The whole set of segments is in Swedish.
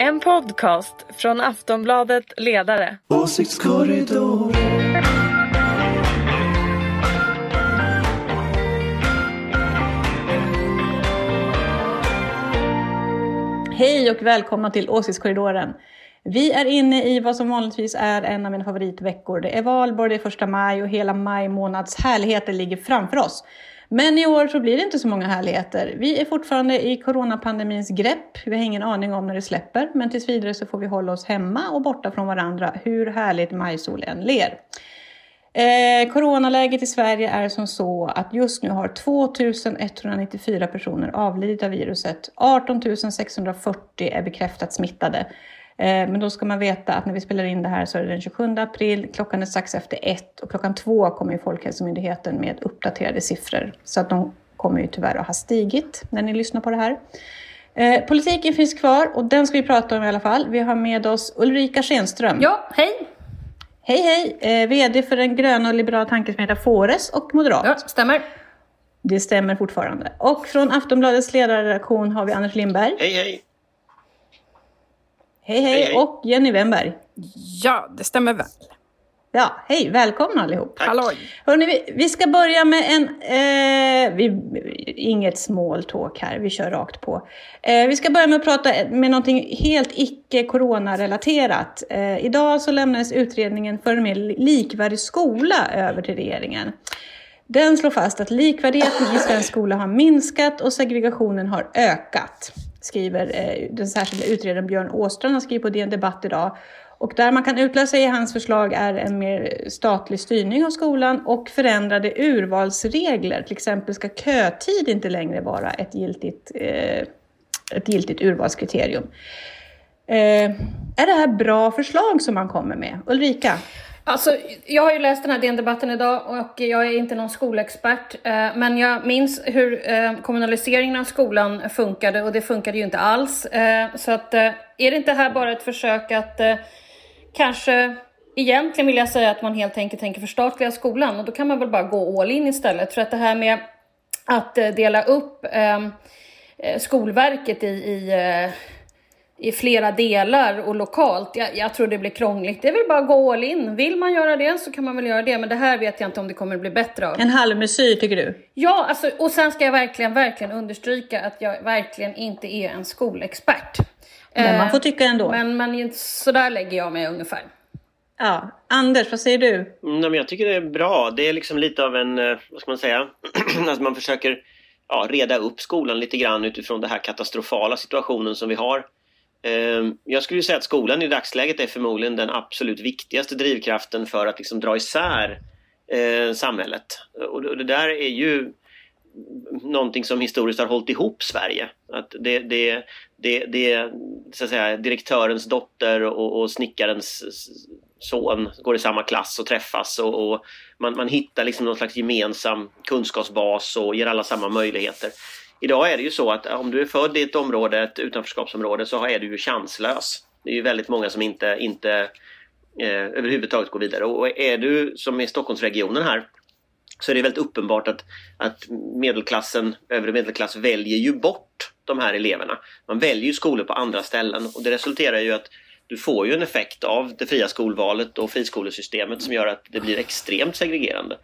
En podcast från Aftonbladet Ledare. Åsiktskorridoren. Hej och välkomna till Åsiktskorridoren. Vi är inne i vad som vanligtvis är en av mina favoritveckor. Det är valborg, det är första maj och hela maj månads härligheter ligger framför oss. Men i år så blir det inte så många härligheter. Vi är fortfarande i coronapandemins grepp. Vi har ingen aning om när det släpper, men tills vidare så får vi hålla oss hemma och borta från varandra, hur härligt majsol än ler. Eh, coronaläget i Sverige är som så att just nu har 2194 personer avlidit av viruset. 18 640 är bekräftat smittade. Eh, men då ska man veta att när vi spelar in det här så är det den 27 april, klockan är strax efter ett och klockan två kommer ju Folkhälsomyndigheten med uppdaterade siffror. Så att de kommer ju tyvärr att ha stigit när ni lyssnar på det här. Eh, politiken finns kvar och den ska vi prata om i alla fall. Vi har med oss Ulrika Schenström. Ja, hej! Hej hej! Eh, VD för den gröna och liberala heter Fores och moderat. Ja, stämmer. Det stämmer fortfarande. Och från Aftonbladets ledarredaktion har vi Anders Lindberg. Hej hej! Hej hej! Hej. Och Jenny Wemberg. Ja, det stämmer väl. Ja, hej! Välkomna allihop! Halloj! Hörrni, vi, vi ska börja med en... Eh, vi, inget small talk här, vi kör rakt på. Eh, vi ska börja med att prata med någonting helt icke-corona-relaterat. Eh, idag så lämnades utredningen för en mer likvärdig skola över till regeringen. Den slår fast att likvärdigheten i svensk skola har minskat och segregationen har ökat. Skriver eh, den särskilda utredaren Björn Åstrand, han skriver på DN Debatt idag. Och där man kan utläsa i hans förslag är en mer statlig styrning av skolan och förändrade urvalsregler. Till exempel ska kötid inte längre vara ett giltigt, eh, ett giltigt urvalskriterium. Eh, är det här bra förslag som man kommer med? Ulrika? Alltså, jag har ju läst den här DN-debatten idag och jag är inte någon skolexpert. eh, Men jag minns hur eh, kommunaliseringen av skolan funkade och det funkade ju inte alls. Eh, Så att, eh, är det inte här bara ett försök att eh, kanske Egentligen vill jag säga att man helt enkelt tänker förstatliga skolan och då kan man väl bara gå all in istället. För att det här med att eh, dela upp ehm, eh, Skolverket i, i eh, i flera delar och lokalt. Jag, jag tror det blir krångligt. Det är väl bara att gå all in. Vill man göra det så kan man väl göra det. Men det här vet jag inte om det kommer att bli bättre av. En halvmesyr tycker du? Ja, alltså, och sen ska jag verkligen, verkligen understryka att jag verkligen inte är en skolexpert. Men man Eh, får tycka ändå. Men, men så där lägger jag mig ungefär. Ja. Anders, vad säger du? Mm, nej, men jag tycker det är bra. Det är liksom lite av en, eh, vad ska man säga, att man försöker ja, reda upp skolan lite grann utifrån den här katastrofala situationen som vi har. Ehm, jag skulle säga att skolan i dagsläget är förmodligen den absolut viktigaste drivkraften för att liksom dra isär eh, samhället. Det och det där är ju någonting som historiskt har hållit ihop Sverige. Att det, det, det, det så att säga, direktörens dotter och, och snickarens son går i samma klass och träffas och, och man, man hittar liksom någon slags gemensam kunskapsbas och ger alla samma möjligheter. Idag är det ju så att om du är född i ett område, ett utanförskapsområde, så är du ju chanslös. Det är ju väldigt många som inte, inte eh, överhuvudtaget går vidare. Och är du som i Stockholmsregionen här så är det väldigt uppenbart att, att medelklassen, övre medelklass väljer ju bort de här eleverna. Man väljer ju skolor på andra ställen och det resulterar ju att du får ju en effekt av det fria skolvalet och friskolesystemet som gör att det blir extremt segregerande.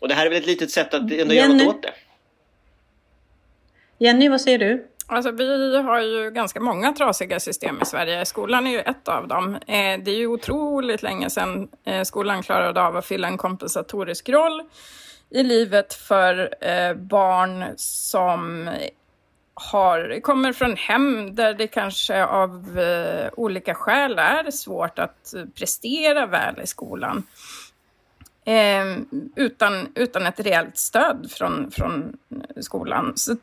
Och det här är väl ett litet sätt att ändå göra något åt det. Jenny, vad säger du? Alltså, vi har ju ganska många trasiga system i Sverige. Skolan är ju ett av dem. Eh, det är ju otroligt länge sedan eh, skolan klarade av att fylla en kompensatorisk roll i livet för eh, barn som har, kommer från hem där det kanske av eh, olika skäl är svårt att eh, prestera väl i skolan. Eh, utan, utan ett reellt stöd från, från skolan. Så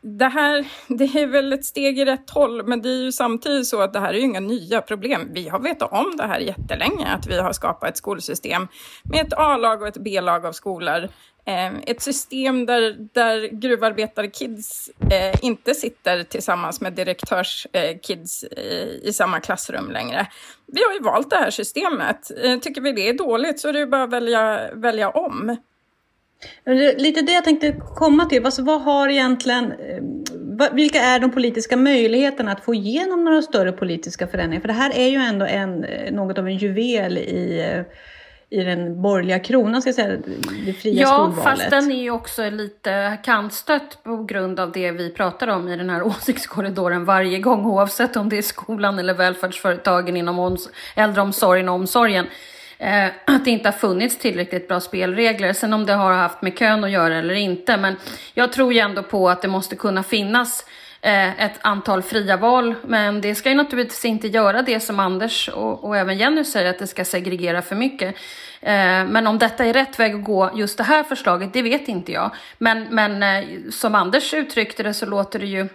det här det är väl ett steg i rätt håll, men det är ju samtidigt så att det här är ju inga nya problem. Vi har vetat om det här jättelänge, att vi har skapat ett skolsystem med ett A-lag och ett B-lag av skolor. Eh, ett system där, där gruvarbetarkids eh, inte sitter tillsammans med direktörskids eh, i, i samma klassrum längre. Vi har ju valt det här systemet. Eh, tycker vi det är dåligt så är det ju bara att välja, välja om. Lite det jag tänkte komma till. Alltså, vad har egentligen... Eh, vilka är de politiska möjligheterna att få igenom några större politiska förändringar? För det här är ju ändå en, eh, något av en juvel i eh, i den borgerliga kronan, ska jag säga, det fria ja, skolvalet. Ja, fast den är ju också lite kantstött på grund av det vi pratar om i den här åsiktskorridoren varje gång, oavsett om det är skolan eller välfärdsföretagen inom äldreomsorgen och omsorgen. Eh, att det inte har funnits tillräckligt bra spelregler. Sen om det har haft med kön att göra eller inte. Men jag tror ju ändå på att det måste kunna finnas Eh, ett antal fria val. Men det ska ju naturligtvis inte göra det som Anders och, och även Jenny säger, att det ska segregera för mycket. Eh, men om detta är rätt väg att gå, just det här förslaget, det vet inte jag. Men, men eh, som Anders uttryckte det så låter det ju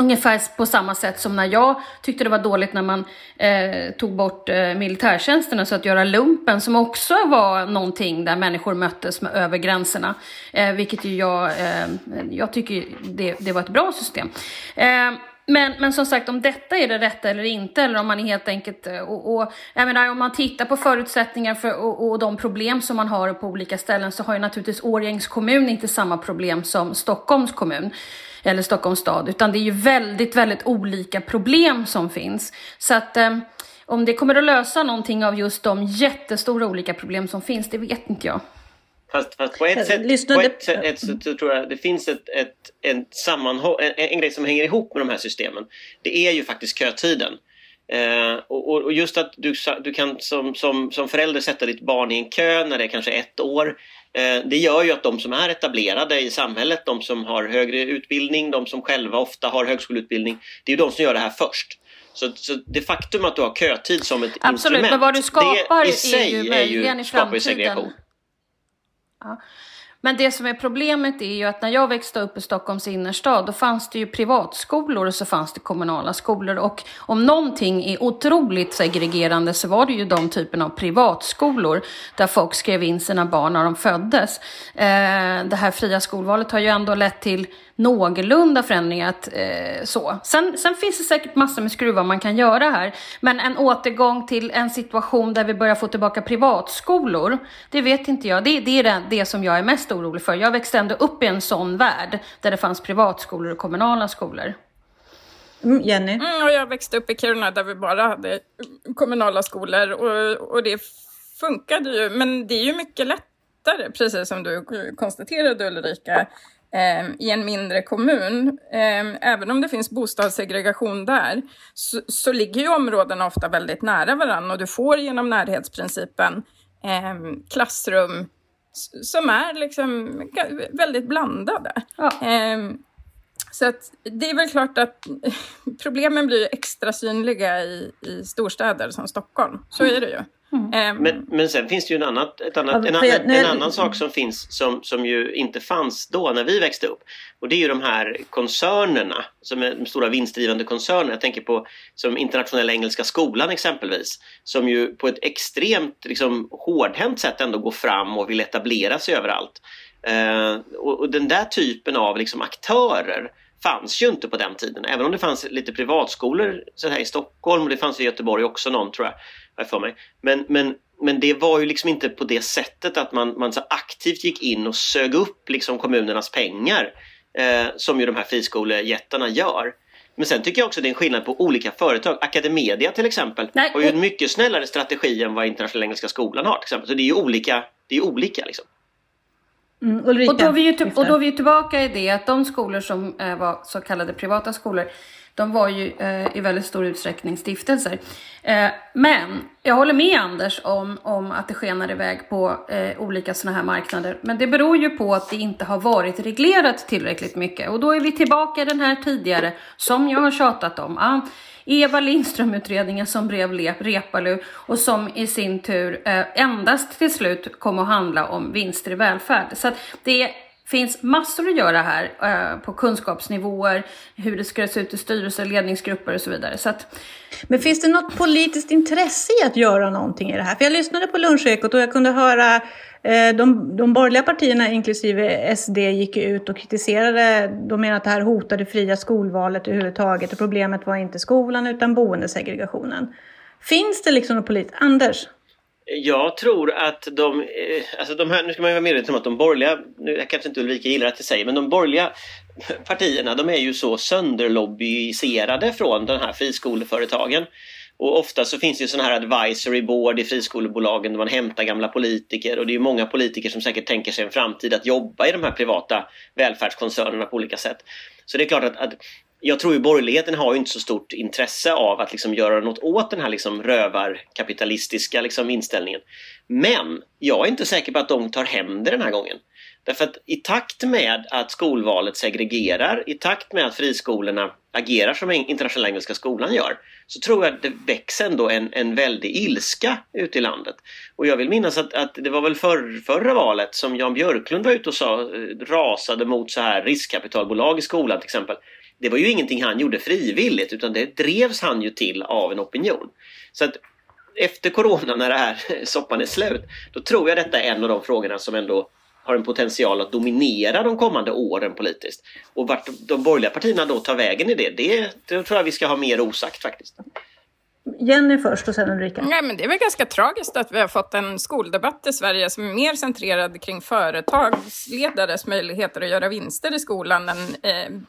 Ungefär på samma sätt som när jag tyckte det var dåligt när man eh, tog bort eh, militärtjänsten, alltså att göra lumpen, som också var någonting där människor möttes med över gränserna. Eh, vilket ju jag, eh, jag tycker det, det var ett bra system. Eh, men, men som sagt, om detta är det rätta eller inte, eller om man är helt enkelt... Eh, och, och, jag menar, om man tittar på förutsättningar för, och, och de problem som man har på olika ställen så har ju naturligtvis Årjängs kommun inte samma problem som Stockholms kommun eller Stockholms stad, utan det är ju väldigt, väldigt olika problem som finns. Så att eh, om det kommer att lösa någonting av just de jättestora olika problem som finns, det vet inte jag. Fast, fast på ett sätt, på ett sätt, ett sätt så tror jag det finns ett, ett, en, sammanhåll, en, en grej som hänger ihop med de här systemen. Det är ju faktiskt kötiden. Eh, och, och, just att du, du kan som, som, som förälder sätta ditt barn i en kö när det är kanske ett år. Eh, det gör ju att de som är etablerade i samhället, de som har högre utbildning, de som själva ofta har högskoleutbildning, det är ju de som gör det här först. Så, så det faktum att du har kötid som ett Absolut, instrument, men vad du skapar det i sig är ju möjligen i framtiden. Ja. Men det som är problemet är ju att när jag växte upp i Stockholms innerstad då fanns det ju privatskolor och så fanns det kommunala skolor och om någonting är otroligt segregerande så var det ju de typen av privatskolor där folk skrev in sina barn när de föddes. Eh, det här fria skolvalet har ju ändå lett till någorlunda förändringar. Att, eh, så. Sen, sen finns det säkert massor med skruvar man kan göra här. Men en återgång till en situation där vi börjar få tillbaka privatskolor, det vet inte jag. Det, det är det, det som jag är mest orolig för. Jag växte ändå upp i en sån värld där det fanns privatskolor och kommunala skolor. Mm, Jenny? Mm, och jag växte upp i Kiruna där vi bara hade kommunala skolor och, och det funkade ju. Men det är ju mycket lättare, precis som du konstaterade Ulrika, i en mindre kommun, eh, även om det finns bostadssegregation där, så, så ligger ju områdena ofta väldigt nära varandra och du får genom närhetsprincipen eh, klassrum som är liksom väldigt blandade. Ja. Så att det är väl klart att problemen blir extra synliga i, i storstäder som Stockholm. Så är det ju. Mm. Um, men, men sen finns det ju en, annat, ett annat, en, en, en, annan sak som finns som, som ju inte fanns då när vi växte upp. Och det är ju de här koncernerna, som är de stora vinstdrivande koncernerna. Jag tänker på som Internationella Engelska Skolan exempelvis. Som ju på ett extremt liksom, hårdhänt sätt ändå går fram och vill etablera sig överallt. Uh, och, och, den där typen av liksom, aktörer fanns ju inte på den tiden. Även om det fanns lite privatskolor så här i Stockholm och det fanns i Göteborg också någon tror jag. För mig. Men, men, men det var ju liksom inte på det sättet att man, man så aktivt gick in och sög upp liksom kommunernas pengar eh, som ju de här friskolejättarna gör. Men sen tycker jag också det är en skillnad på olika företag. Academedia till exempel Nej. har ju en mycket snällare strategi än vad Internationella Engelska Skolan har till exempel. Så det är ju olika. Det är olika liksom. Mm, och, då är vi ju och då är vi tillbaka i det att de skolor som eh, var så kallade privata skolor, de var ju eh, i väldigt stor utsträckning stiftelser. Eh, men jag håller med Anders om, om att det skenar iväg på eh, olika sådana här marknader. Men det beror ju på att det inte har varit reglerat tillräckligt mycket. Och då är vi tillbaka i den här tidigare, som jag har tjatat om. Ah, Eva Lindström-utredningen som blev Repalu och som i sin tur eh, endast till slut kom att handla om vinster i välfärd. Så det finns massor att göra här eh, på kunskapsnivåer, hur det ska se ut i styrelser, ledningsgrupper och så vidare. Så att... Men finns det något politiskt intresse i att göra någonting i det här? För jag lyssnade på Lunchekot och jag kunde höra eh, de, de borgerliga partierna, inklusive SD, gick ut och kritiserade. De menar att det här hotade fria skolvalet överhuvudtaget och problemet var inte skolan utan boendesegregationen. Finns det liksom något politiskt? Anders? Jag tror att de, eh, alltså de här, nu ska man ju vara medveten om att de borgerliga, nu kanske inte Ulrika gillar att jag säger, men de borgerliga partierna de är ju så sönderlobbyiserade från de här friskoleföretagen. Och ofta så finns det ju sådana här advisory board i friskolebolagen där man hämtar gamla politiker och det är många politiker som säkert tänker sig en framtid att jobba i de här privata välfärdskoncernerna på olika sätt. Så det är klart att, att jag tror ju borgerligheten har ju inte så stort intresse av att liksom göra något åt den här liksom rövarkapitalistiska liksom inställningen. Men jag är inte säker på att de tar hem det den här gången. Därför att i takt med att skolvalet segregerar, i takt med att friskolorna agerar som Internationella Engelska Skolan gör, så tror jag att det växer ändå en, en väldig ilska ute i landet. Och jag vill minnas att, att det var väl för, förra valet som Jan Björklund var ute och sa, eh, rasade mot så här riskkapitalbolag i skolan till exempel. Det var ju ingenting han gjorde frivilligt utan det drevs han ju till av en opinion. Så att efter Corona när det här soppan är slut, då tror jag detta är en av de frågorna som ändå har en potential att dominera de kommande åren politiskt. Och vart de borgerliga partierna då tar vägen i det, det, det tror jag vi ska ha mer osagt faktiskt. Jenny först och sen Ulrika. Nej, men det är väl ganska tragiskt att vi har fått en skoldebatt i Sverige som är mer centrerad kring företagsledares möjligheter att göra vinster i skolan än eh,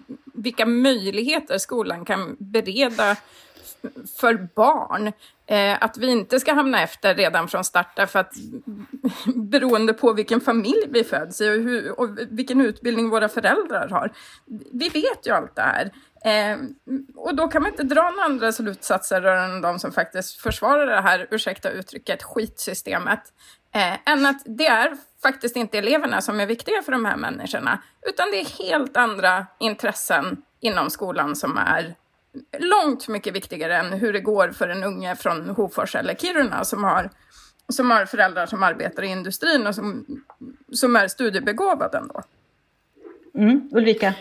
vilka möjligheter skolan kan bereda för barn. Eh, att vi inte ska hamna efter redan från start därför att beroende på vilken familj vi föds i och, hur, och vilken utbildning våra föräldrar har. Vi vet ju allt det här. Eh, och då kan man inte dra några andra slutsatser rörande de som faktiskt försvarar det här, ursäkta uttrycket, skitsystemet. Eh, än att det är faktiskt inte eleverna som är viktiga för de här människorna, utan det är helt andra intressen inom skolan som är långt mycket viktigare än hur det går för en unge från Hofors eller Kiruna som har, som har föräldrar som arbetar i industrin och som, som är studiebegåvade ändå. Mm, Ulrika?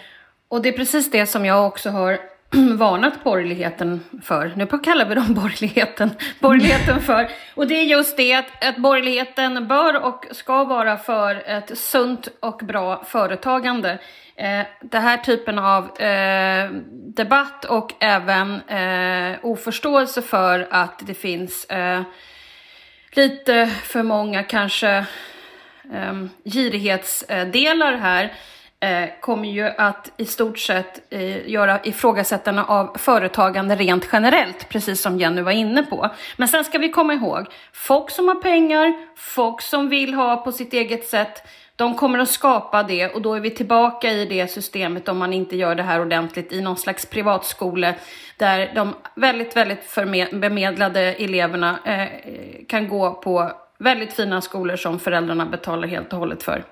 Och det är precis det som jag också har varnat borgerligheten för. Nu kallar vi dem borgerligheten, borgerligheten för. Och det är just det att, att borgerligheten bör och ska vara för ett sunt och bra företagande. Eh, den här typen av eh, debatt och även eh, oförståelse för att det finns eh, lite för många kanske eh, girighetsdelar här eh, kommer ju att i stort sett eh, göra ifrågasättarna av företagande rent generellt, precis som Jenny var inne på. Men sen ska vi komma ihåg, folk som har pengar, folk som vill ha på sitt eget sätt, de kommer att skapa det och då är vi tillbaka i det systemet om man inte gör det här ordentligt i någon slags privatskola där de väldigt, väldigt bemedlade eleverna eh, kan gå på väldigt fina skolor som föräldrarna betalar helt och hållet för.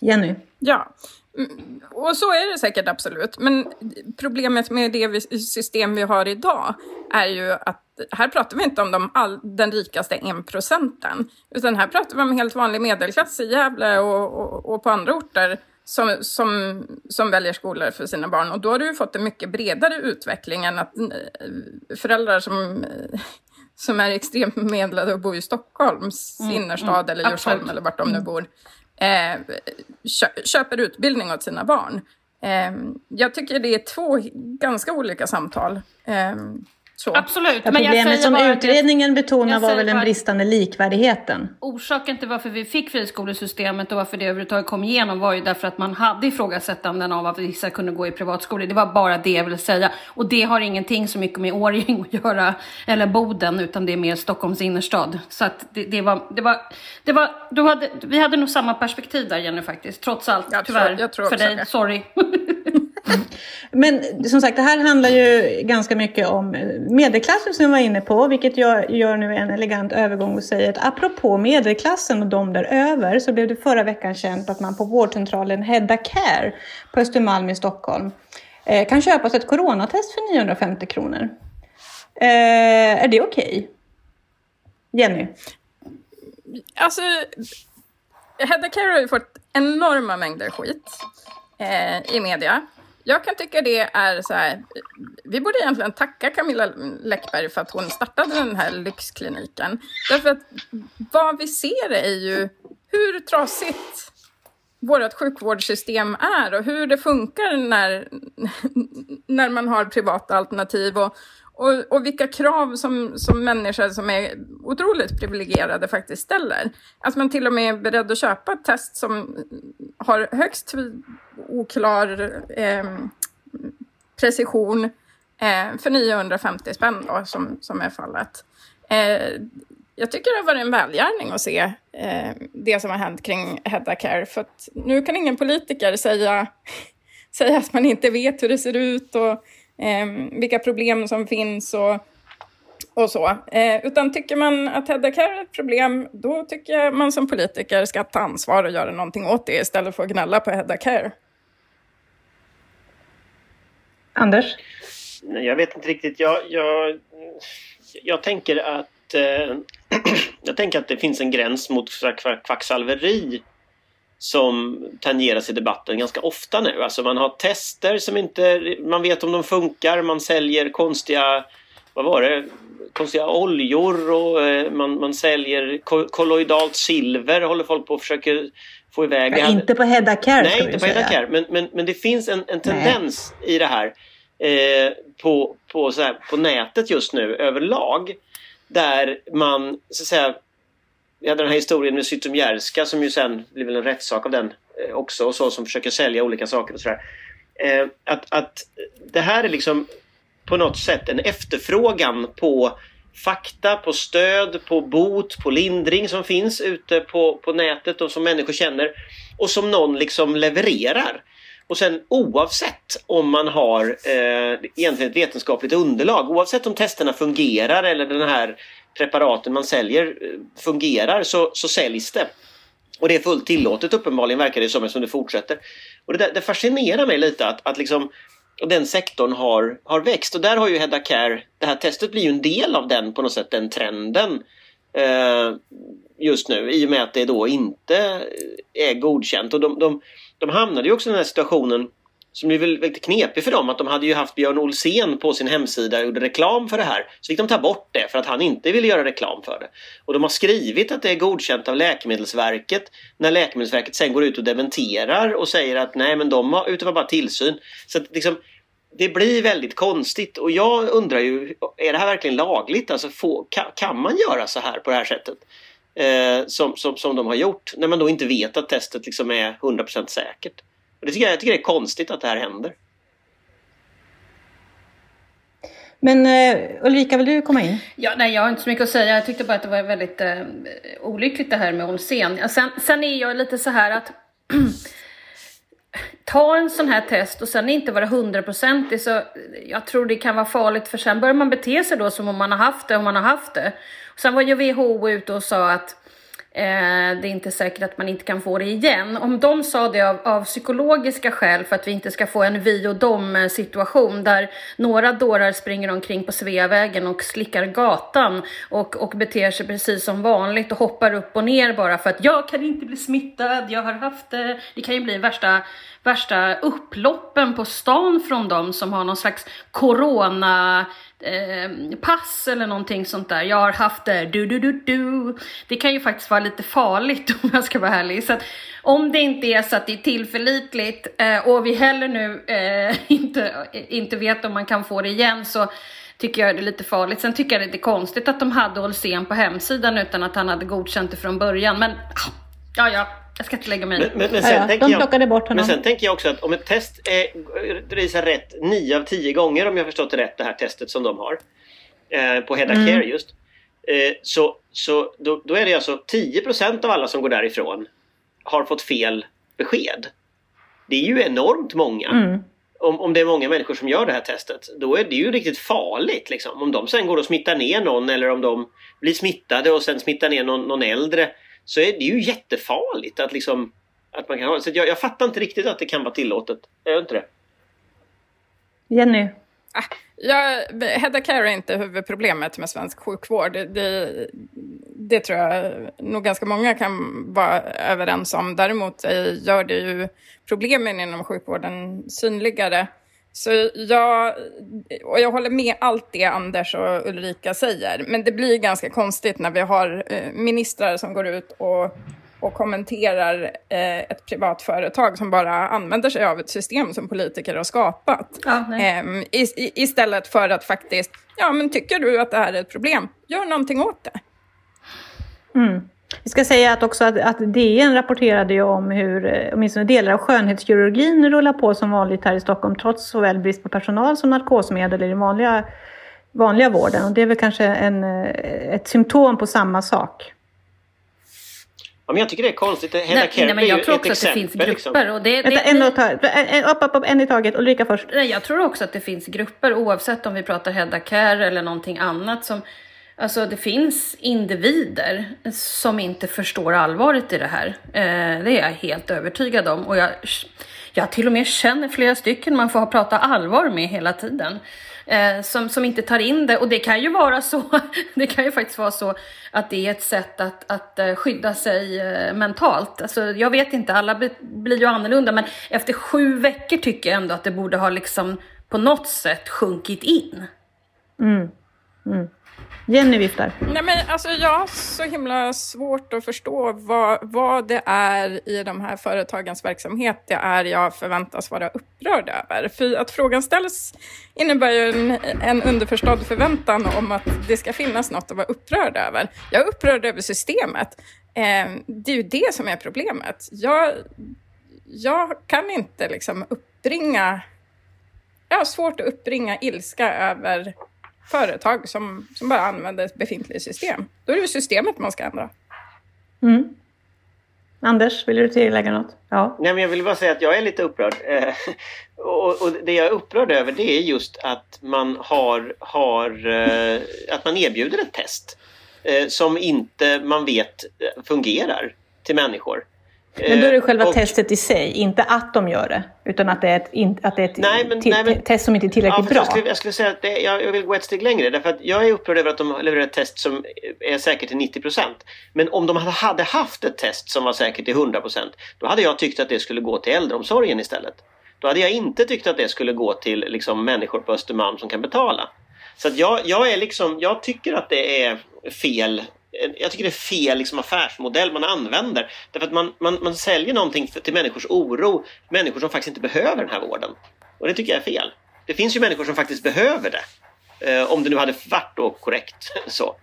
Jenny? Ja, mm, och så är det säkert absolut. Men problemet med det system vi har idag är ju att här pratar vi inte om de all, den rikaste en procenten, utan här pratar vi om helt vanlig medelklass i Gävle och, och, och, på andra orter som, som, som väljer skolor för sina barn. Och då har du fått en mycket bredare utveckling än att eh, föräldrar som som är extremt bemedlade och bor i Stockholms mm, innerstad mm, eller Djursholm eller vart de nu mm. bor, eh, köper utbildning åt sina barn. Eh, jag tycker det är två ganska olika samtal. Eh, så. Absolut. Ja, problemet som utredningen betonar var väl den bristande likvärdigheten. Orsaken till varför vi fick friskolesystemet och varför det överhuvudtaget kom igenom var ju därför att man hade ifrågasättanden av att vissa kunde gå i privatskolor. Det var bara det jag ville säga. Och det har ingenting så mycket med Årjäng att göra, eller Boden, utan det är mer Stockholms innerstad. Så att det, det var, det var, det var, du hade, vi hade nog samma perspektiv där Jenny faktiskt, trots allt. Jag tyvärr, tror, jag tror för dig. Det. Sorry. Men som sagt, det här handlar ju ganska mycket om medelklassen som vi var inne på, vilket jag gör nu en elegant övergång och säger att apropå medelklassen och de där över så blev det förra veckan känt att man på vårdcentralen Hedda Care på Östermalm i Stockholm eh, kan köpa sig ett coronatest för 950 kronor. Eh, är det okej? Okay? Jenny? Alltså, Hedda Care har ju fått enorma mängder skit eh, i media. Jag kan tycka det är så här, vi borde egentligen tacka Camilla Läckberg för att hon startade den här lyxkliniken. Därför att vad vi ser är ju hur trasigt vårt sjukvårdssystem är och hur det funkar när, när man har privata alternativ. Och, och, och vilka krav som, som människor som är otroligt privilegierade faktiskt ställer. Att man till och med är beredd att köpa ett test som har högst oklar eh, precision eh, för 950 spänn då, som, som är fallet. Eh, jag tycker det har varit en välgärning att se eh, det som har hänt kring Hedda Care. För att nu kan ingen politiker säga, säga att man inte vet hur det ser ut och vilka problem som finns och, och så. Eh, utan tycker man att Hedda Care är ett problem, då tycker jag man som politiker ska ta ansvar och göra någonting åt det istället för att gnälla på Hedda Care. Anders? Jag vet inte riktigt. Jag, jag, jag tänker att eh, jag tänker att det finns en gräns mot kvacksalveri som tangeras i debatten ganska ofta nu. Alltså man har tester som inte man vet om de funkar. Man säljer konstiga, vad var det, konstiga oljor och eh, man, man säljer kolloidalt silver håller folk på och försöker få iväg. Ja, inte på Hedda Care Nej, inte på Hedda Care. Men, men, men det finns en, en tendens Nej. i det här eh, på, på, så här, på nätet just nu överlag. Där man så att säga vi hade den här historien med Zytomierska som ju sen blev en rättssak av den eh, också och så som försöker sälja olika saker och sådär. Eh, att, att det här är liksom på något sätt en efterfrågan på fakta, på stöd, på bot, på lindring som finns ute på, på nätet och som människor känner och som någon liksom levererar. Och sen oavsett om man har eh, egentligen ett vetenskapligt underlag, oavsett om testerna fungerar eller den här preparaten man säljer eh, fungerar så, så säljs det. Och det är fullt tillåtet uppenbarligen verkar det som eftersom det fortsätter. Och det, där, det fascinerar mig lite att, att liksom, och den sektorn har, har växt och där har ju Hedda Care, det här testet blir ju en del av den på något sätt, den trenden eh, just nu i och med att det då inte är godkänt. Och de, de, de hamnade ju också i den här situationen som är väldigt lite knepig för dem att de hade ju haft Björn Olsen på sin hemsida och gjorde reklam för det här. Så fick de ta bort det för att han inte ville göra reklam för det. Och de har skrivit att det är godkänt av Läkemedelsverket när Läkemedelsverket sen går ut och dementerar och säger att nej men de utövar bara tillsyn. Så att liksom, det blir väldigt konstigt och jag undrar ju, är det här verkligen lagligt? Alltså få, kan, kan man göra så här på det här sättet? Eh, som, som, som de har gjort när man då inte vet att testet liksom är 100% säkert. Och det tycker jag, jag tycker det är konstigt att det här händer. Men uh, Ulrika, vill du komma in? Ja, nej, jag har inte så mycket att säga. Jag tyckte bara att det var väldigt uh, olyckligt det här med Olsén. Sen, sen är jag lite så här att ta en sån här test och sen inte vara hundraprocentig så jag tror det kan vara farligt för sen börjar man bete sig då som om man har haft det, om man har haft det. Och sen var ju WHO ute och sa att Eh, det är inte säkert att man inte kan få det igen. Om de sa det av, av psykologiska skäl för att vi inte ska få en vi och dom situation där några dårar springer omkring på Sveavägen och slickar gatan och, och beter sig precis som vanligt och hoppar upp och ner bara för att jag kan inte bli smittad, jag har haft det. Det kan ju bli värsta, värsta upploppen på stan från dem som har någon slags corona eh, pass eller någonting sånt där. Jag har haft det, du du du du. Det kan ju faktiskt vara lite farligt om jag ska vara ärlig. Så att om det inte är så att det är tillförlitligt eh, och vi heller nu eh, inte, inte vet om man kan få det igen så tycker jag det är lite farligt. Sen tycker jag det är lite konstigt att de hade Olsén på hemsidan utan att han hade godkänt det från början. Men ah, ja, ja, jag ska inte lägga mig men, men, men sen ja, tänker De plockade jag, bort honom. Men sen tänker jag också att om ett test är, visar rätt 9 av 10 gånger om jag förstått det rätt det här testet som de har. Eh, på Hedda mm. Care just. Eh, så så då, då, är det alltså 10% av alla som går därifrån har fått fel besked. Det är ju enormt många. Mm. Om, om det är många människor som gör det här testet. Då är det ju riktigt farligt. Liksom. Om de sen går och smittar ner någon eller om de blir smittade och sen smittar ner någon, någon äldre så är det ju jättefarligt att liksom att man kan ha Så jag, jag fattar inte riktigt att det kan vara tillåtet. Jag gör inte det. Jenny? Ah, ja, Hedda Care är inte huvudproblemet med svensk sjukvård. Det, det, det, tror jag nog ganska många kan vara överens om. Däremot gör det ju problemen inom sjukvården synligare. Så jag, och jag håller med allt det Anders och Ulrika säger. Men det blir ganska konstigt när vi har eh, ministrar som går ut och och kommenterar eh, ett privat företag som bara använder sig av ett system som politiker har skapat. Ja, eh, i, istället för att faktiskt, ja men tycker du att det här är ett problem, gör någonting åt det. Mm. Vi ska säga att också att, att DN rapporterade ju om hur eh, åtminstone delar av skönhetskirurgin rullar på som vanligt här i Stockholm trots såväl brist på personal som narkosmedel i den vanliga, vanliga vården. Och det är väl kanske en, eh, ett symptom på samma sak. Ja, men jag tycker det är konstigt. Hedda nej, nej, men jag tror också att det finns grupper. Liksom. Och det, Vänta, det, en, en, upp, upp, upp, en i taget. Ulrika först. Nej, jag tror också att det finns grupper oavsett om vi pratar Hedda Care eller någonting annat som Alltså det finns individer som inte förstår allvaret i det här. Eh, det är jag helt övertygad om. Och jag, jag till och med känner flera stycken man får prata allvar med hela tiden. Eh, som, som inte tar in det. Och det kan ju vara så, det kan ju faktiskt vara så att det är ett sätt att, att eh, skydda sig eh, mentalt. Alltså, jag vet inte, alla blir, blir ju annorlunda. Men efter sju veckor tycker jag ändå att det borde ha liksom på något sätt sjunkit in. Mm. Mm. Jenny viftar. Nej, men alltså, jag har så himla svårt att förstå vad, vad det är i de här företagens verksamhet det är jag förväntas vara upprörd över. För att frågan ställs innebär ju en, en underförstådd förväntan om att det ska finnas något att vara upprörd över. Jag är upprörd över systemet. Eh, det är ju det som är problemet. Jag, jag kan inte liksom uppbringa... Jag har svårt att uppbringa ilska över företag som, som bara använder ett befintligt system. Då är det ju systemet man ska ändra. Mm. Anders, vill du tillägga något? Ja. Nej, men jag vill bara säga att jag är lite upprörd. Eh, och, och, det jag är upprörd över det är just att man har, har eh, att man erbjuder ett test eh, som inte man vet fungerar till människor. Men då är det själva och, testet i sig, inte att de gör det. Utan att det är ett, att det är ett nej, men, nej, men, test som inte är tillräckligt ja, bra. Jag skulle, jag skulle, säga att det, jag, vill gå ett steg längre. Därför att jag är upprörd över att de levererar ett test som är säkert till 90% Men om de hade haft ett test som var säkert till 100% då hade jag tyckt att det skulle gå till äldreomsorgen istället. Då hade jag inte tyckt att det skulle gå till liksom, människor på Östermalm som kan betala. Så jag, jag, är liksom, jag tycker att det är fel jag tycker det är fel liksom, affärsmodell man använder. Därför att man, man, man säljer någonting för, till människors oro, människor som faktiskt inte behöver den här vården. Och det tycker jag är fel. Det finns ju människor som faktiskt behöver det. Eh, om det nu hade varit då korrekt så.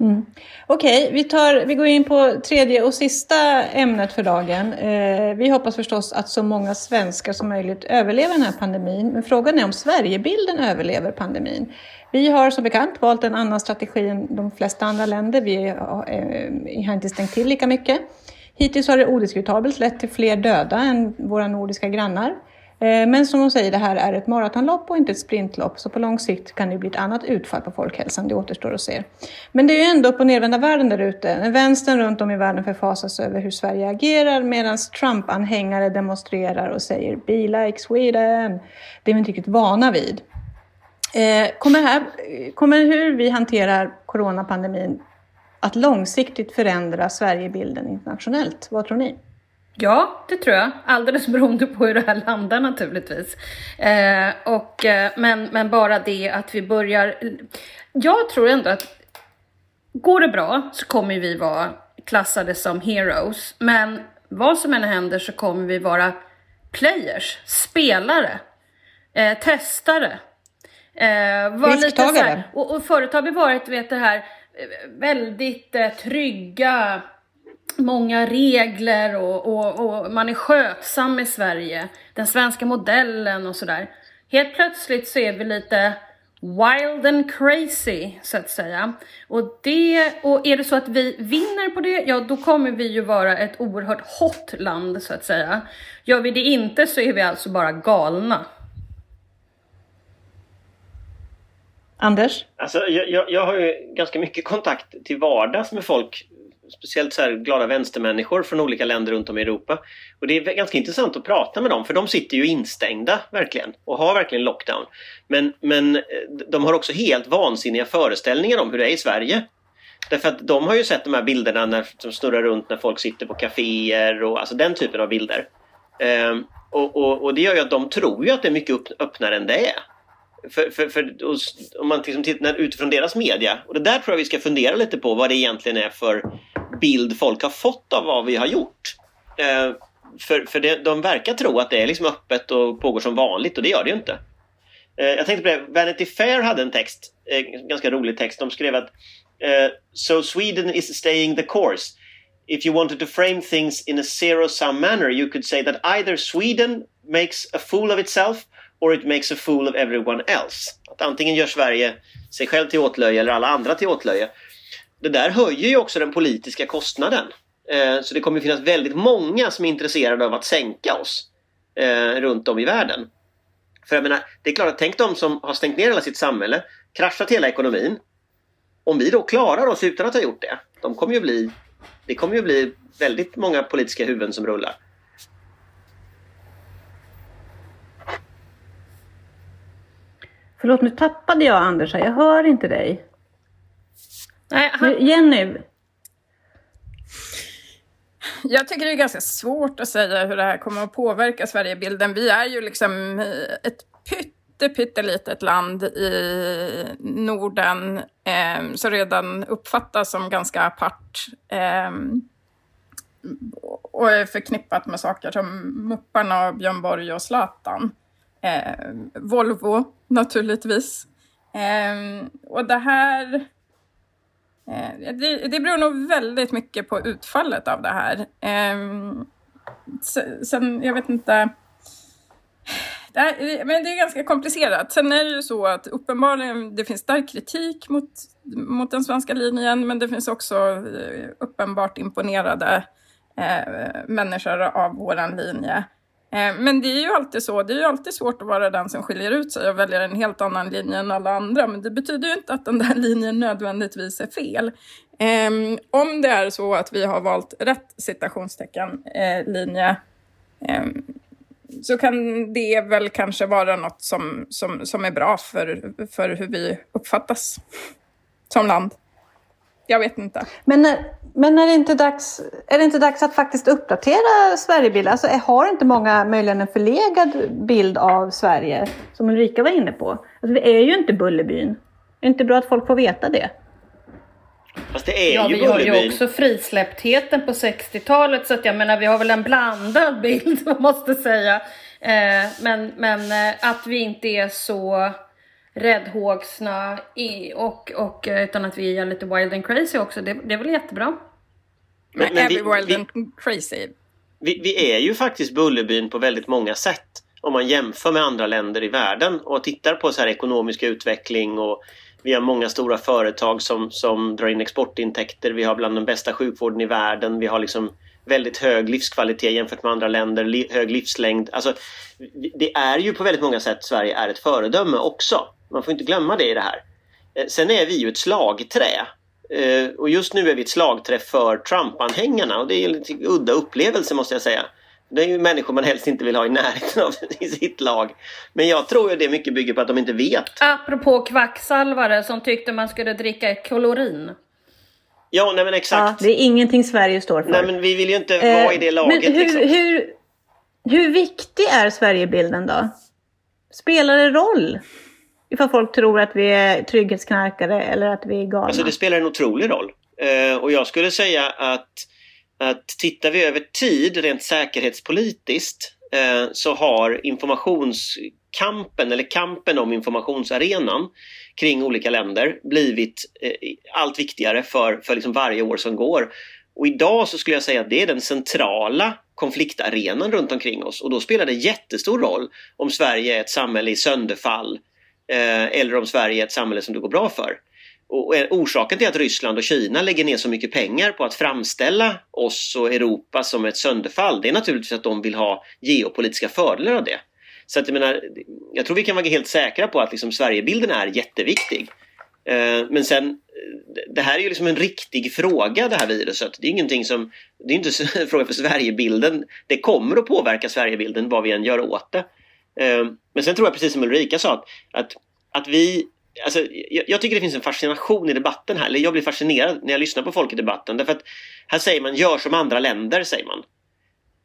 Mm. Okej, okay, vi, vi går in på tredje och sista ämnet för dagen. Eh, vi hoppas förstås att så många svenskar som möjligt överlever den här pandemin. Men frågan är om Sverigebilden överlever pandemin. Vi har som bekant valt en annan strategi än de flesta andra länder. Vi eh, eh, har inte stängt till lika mycket. Hittills har det odiskutabelt lett till fler döda än våra nordiska grannar. Eh, men som de säger, det här är ett maratonlopp och inte ett sprintlopp, så på lång sikt kan det bli ett annat utfall på folkhälsan, det återstår att se. Men det är ju ändå upp och nervända världen där ute. Vänstern runt om i världen förfasas över hur Sverige agerar, medan Trump-anhängare demonstrerar och säger “Be like Sweden”. Det är vi inte riktigt vana vid. Eh, kommer, här, kommer hur vi hanterar coronapandemin att långsiktigt förändra Sverigebilden internationellt? Vad tror ni? Ja, det tror jag. Alldeles beroende på hur det här landar naturligtvis. Eh, och, eh, men, men bara det att vi börjar... Jag tror ändå att går det bra så kommer vi vara klassade som heroes. Men vad som än händer så kommer vi vara players, spelare, eh, testare. Eh, var lite så här, och, och förut har vi varit, vet det här, eh, väldigt eh, trygga många regler och, och, och, man är skötsam i Sverige. Den svenska modellen och sådär. Helt plötsligt så är vi lite wild and crazy så att säga. Och, det, och är det så att vi vinner på det, ja då kommer vi ju vara ett oerhört hot land så att säga. Gör vi det inte så är vi alltså bara galna. Anders? Alltså, jag, jag, jag har ju ganska mycket kontakt till vardags med folk speciellt så glada vänstermänniskor från olika länder runt om i Europa. Och det är ganska intressant att prata med dem för de sitter ju instängda verkligen och har verkligen lockdown. Men, men eh, de har också helt vansinniga föreställningar om hur det är i Sverige. Därför att de har ju sett de här bilderna när, som snurrar runt när folk sitter på kaféer och alltså den typen av bilder. Ehm, och, och, och, det gör ju att de tror ju att det är mycket öppnare än det är. För, för, för om man liksom tittar utifrån deras media och det där tror jag vi ska fundera lite på vad det egentligen är för bild folk har fått av vad vi har gjort. Eh, för för det, de verkar tro att det är liksom öppet och pågår som vanligt och det gör det ju inte. Eh, jag tänkte på det, Vanity Fair hade en text, en ganska rolig text. De skrev att uh, So Sweden is staying the course. If you wanted to frame things in a zero-sum manner you could say that either Sweden makes a fool of itself or it makes a fool of everyone else. Att antingen gör Sverige sig själv till åtlöje eller alla andra till åtlöje. Det där höjer ju också den politiska kostnaden. Eh, så det kommer finnas väldigt många som är intresserade av att sänka oss eh, runt om i världen. För jag menar, det är klart att tänk de som har stängt ner hela sitt samhälle, kraschat hela ekonomin. Om vi då klarar oss utan att ha gjort det, de kommer ju bli, det kommer ju bli väldigt många politiska huvuden som rullar. Förlåt, nu tappade jag Anders här. Jag hör inte dig. Nej, han... Jenny, Jag tycker det är ganska svårt att säga hur det här kommer att påverka Sverigebilden. Vi är ju liksom ett pytte, pyttelitet land i Norden eh, som redan uppfattas som ganska apart. Eh, och är förknippat med saker som Mupparna, Björn Borg och Zlatan. Eh, Volvo naturligtvis. Eh, och det här Eh, det, det beror nog väldigt mycket på utfallet av det här. Ehm, sen, jag vet inte. Det, här, men det är ganska komplicerat. Sen är det ju så att uppenbarligen det finns stark kritik mot, mot den svenska linjen, men det finns också eh, uppenbart imponerade eh, människor av våran linje. Eh, men det är ju alltid så, det är ju alltid svårt att vara den som skiljer ut sig och väljer en helt annan linje än alla andra. Men det betyder ju inte att den där linjen nödvändigtvis är fel. Ehm, om det är så att vi har valt rätt citationstecken eh, linje ehm, så kan det väl kanske vara något som, som, som är bra för, för hur vi uppfattas som land. Jag vet inte. Men när, men är det, inte dags, är det inte dags att faktiskt uppdatera Sverigebilden? Alltså, har inte många möjligen en förlegad bild av Sverige, som Ulrika var inne på? Alltså, vi är ju inte Bullerbyn. Är det inte bra att folk får veta det? Fast det är ja, ju vi har ju också frisläpptheten på 60-talet så att jag menar vi har väl en blandad bild man måste säga. Eh, men, men eh, att vi inte är så räddhågsna i, och, och eh, utan att vi är lite wild and crazy också. Det, det är väl jättebra. Men, men vi, wild vi, and crazy. Vi, vi, är ju faktiskt Bullerbyn på väldigt många sätt om man jämför med andra länder i världen och tittar på så här ekonomisk utveckling och vi har många stora företag som, som drar in exportintäkter. Vi har bland den bästa sjukvården i världen. Vi har liksom väldigt hög livskvalitet jämfört med andra länder, li, hög livslängd. Alltså, det är ju på väldigt många sätt Sverige är ett föredöme också. Man får inte glömma det i det här. Eh, sen är vi ju ett slagträ. Eh, och just nu är vi ett slagträ för Trump-anhängarna och det är en lite udda upplevelse måste jag säga. Det är ju människor man helst inte vill ha i närheten av i sitt lag. Men jag tror ju det mycket bygger på att de inte vet. Apropå kvacksalvare som tyckte man skulle dricka klorin. Ja, nej men exakt. Ja, det är ingenting Sverige står för. Nej men vi vill ju inte eh, vara i det laget. Men hur, liksom. hur, hur viktig är Sverigebilden då? Spelar det roll? Ifall folk tror att vi är trygghetsknarkare eller att vi är galna. Alltså det spelar en otrolig roll. Eh, och jag skulle säga att, att tittar vi över tid rent säkerhetspolitiskt eh, så har informationskampen eller kampen om informationsarenan kring olika länder blivit eh, allt viktigare för, för liksom varje år som går. Och idag så skulle jag säga att det är den centrala konfliktarenan runt omkring oss och då spelar det jättestor roll om Sverige är ett samhälle i sönderfall Eh, Eh, eller om Sverige är ett samhälle som det går bra för. Och orsaken till att Ryssland och Kina lägger ner så mycket pengar på att framställa oss och Europa som ett sönderfall, det är naturligtvis att de vill ha geopolitiska fördelar av det. Så att jag menar, jag tror vi kan vara helt säkra på att liksom Sverigebilden är jätteviktig. Eh, men sen, eh, det här är ju liksom en riktig fråga det här viruset. Det är ingenting som, det är inte en fråga för Sverigebilden. Det kommer att påverka Sverigebilden vad vi än gör åt det. Ehm, men sen tror jag precis som Ulrika sa att, att, att vi Alltså, jag, jag, tycker det finns en fascination i debatten här. Eller jag blir fascinerad när jag lyssnar på folk i debatten. Därför att här säger man gör som andra länder, säger man.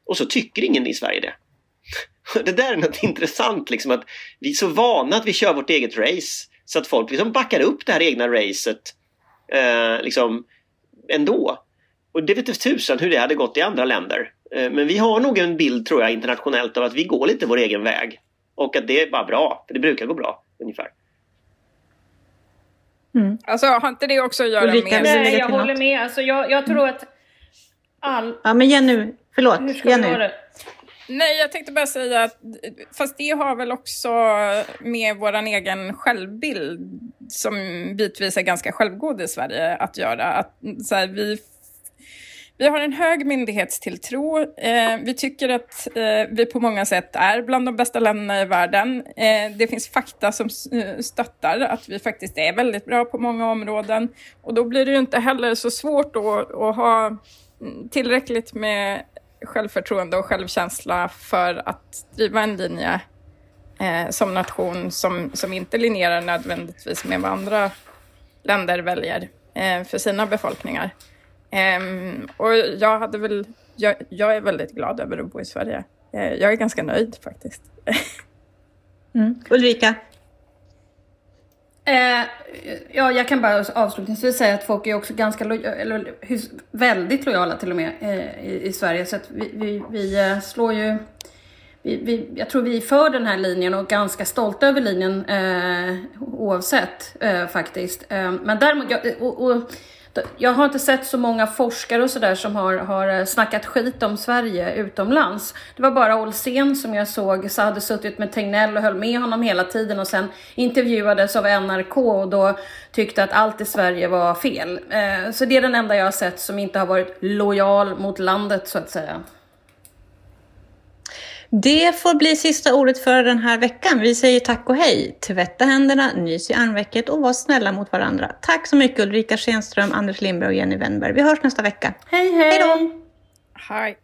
Och så tycker ingen i Sverige det. Det där är något intressant liksom att vi är så vana att vi kör vårt eget race. Så att folk liksom backar upp det här egna racet eh, liksom ändå. och det vet tusan hur det hade gått i andra länder. Eh, men vi har nog en bild tror jag internationellt av att vi går lite vår egen väg. Och att det är bara bra, för det brukar gå bra ungefär. Mm. Alltså har inte det också att göra Ulrika, med... Nej, jag håller med. Alltså, jag, jag tror att all... Ja, men Jenny, förlåt. Hur ska Jenny. Det? Nej, jag tänkte bara säga att fast det har väl också med vår egen självbild som bitvis är ganska självgod i Sverige att göra. Att, så här, vi vi har en hög myndighetstilltro. Eh, vi tycker att eh, vi på många sätt är bland de bästa länderna i världen. Eh, det finns fakta som eh, stöttar att vi faktiskt är väldigt bra på många områden. Och då blir det ju inte heller så svårt att, att ha mm, tillräckligt med självförtroende och självkänsla för att driva en linje eh, som nation som, som inte linjerar nödvändigtvis med vad andra länder väljer eh, för sina befolkningar. Um, och jag hade väl, jag, jag, är väldigt glad över att bo i Sverige. Uh, jag är ganska nöjd faktiskt. mm. Ulrika? Eh, ja, jag kan bara avslutningsvis säga att folk är också ganska lo eller väldigt lojala till och med eh, i, i, Sverige. Så att vi, vi, vi eh, slår ju... Vi, vi, jag tror vi är för den här linjen och ganska stolta över linjen eh, oavsett eh, faktiskt. Eh, men däremot, jag, och, och, jag har inte sett så många forskare och sådär som har, har eh, snackat skit om Sverige utomlands. Det var bara Olsén som jag såg så hade suttit med Tegnell och höll med honom hela tiden och sen intervjuades av NRK och då tyckte att allt i Sverige var fel. Eh, så det är den enda jag har sett som inte har varit lojal mot landet så att säga. Det får bli sista ordet för den här veckan. Vi säger tack och hej. Tvätta händerna, nys i armvecket och var snälla mot varandra. Tack så mycket Ulrika Schenström, Anders Lindberg och Jenny Wennberg. Vi hörs nästa vecka. Hej hej! Hej då! Hej!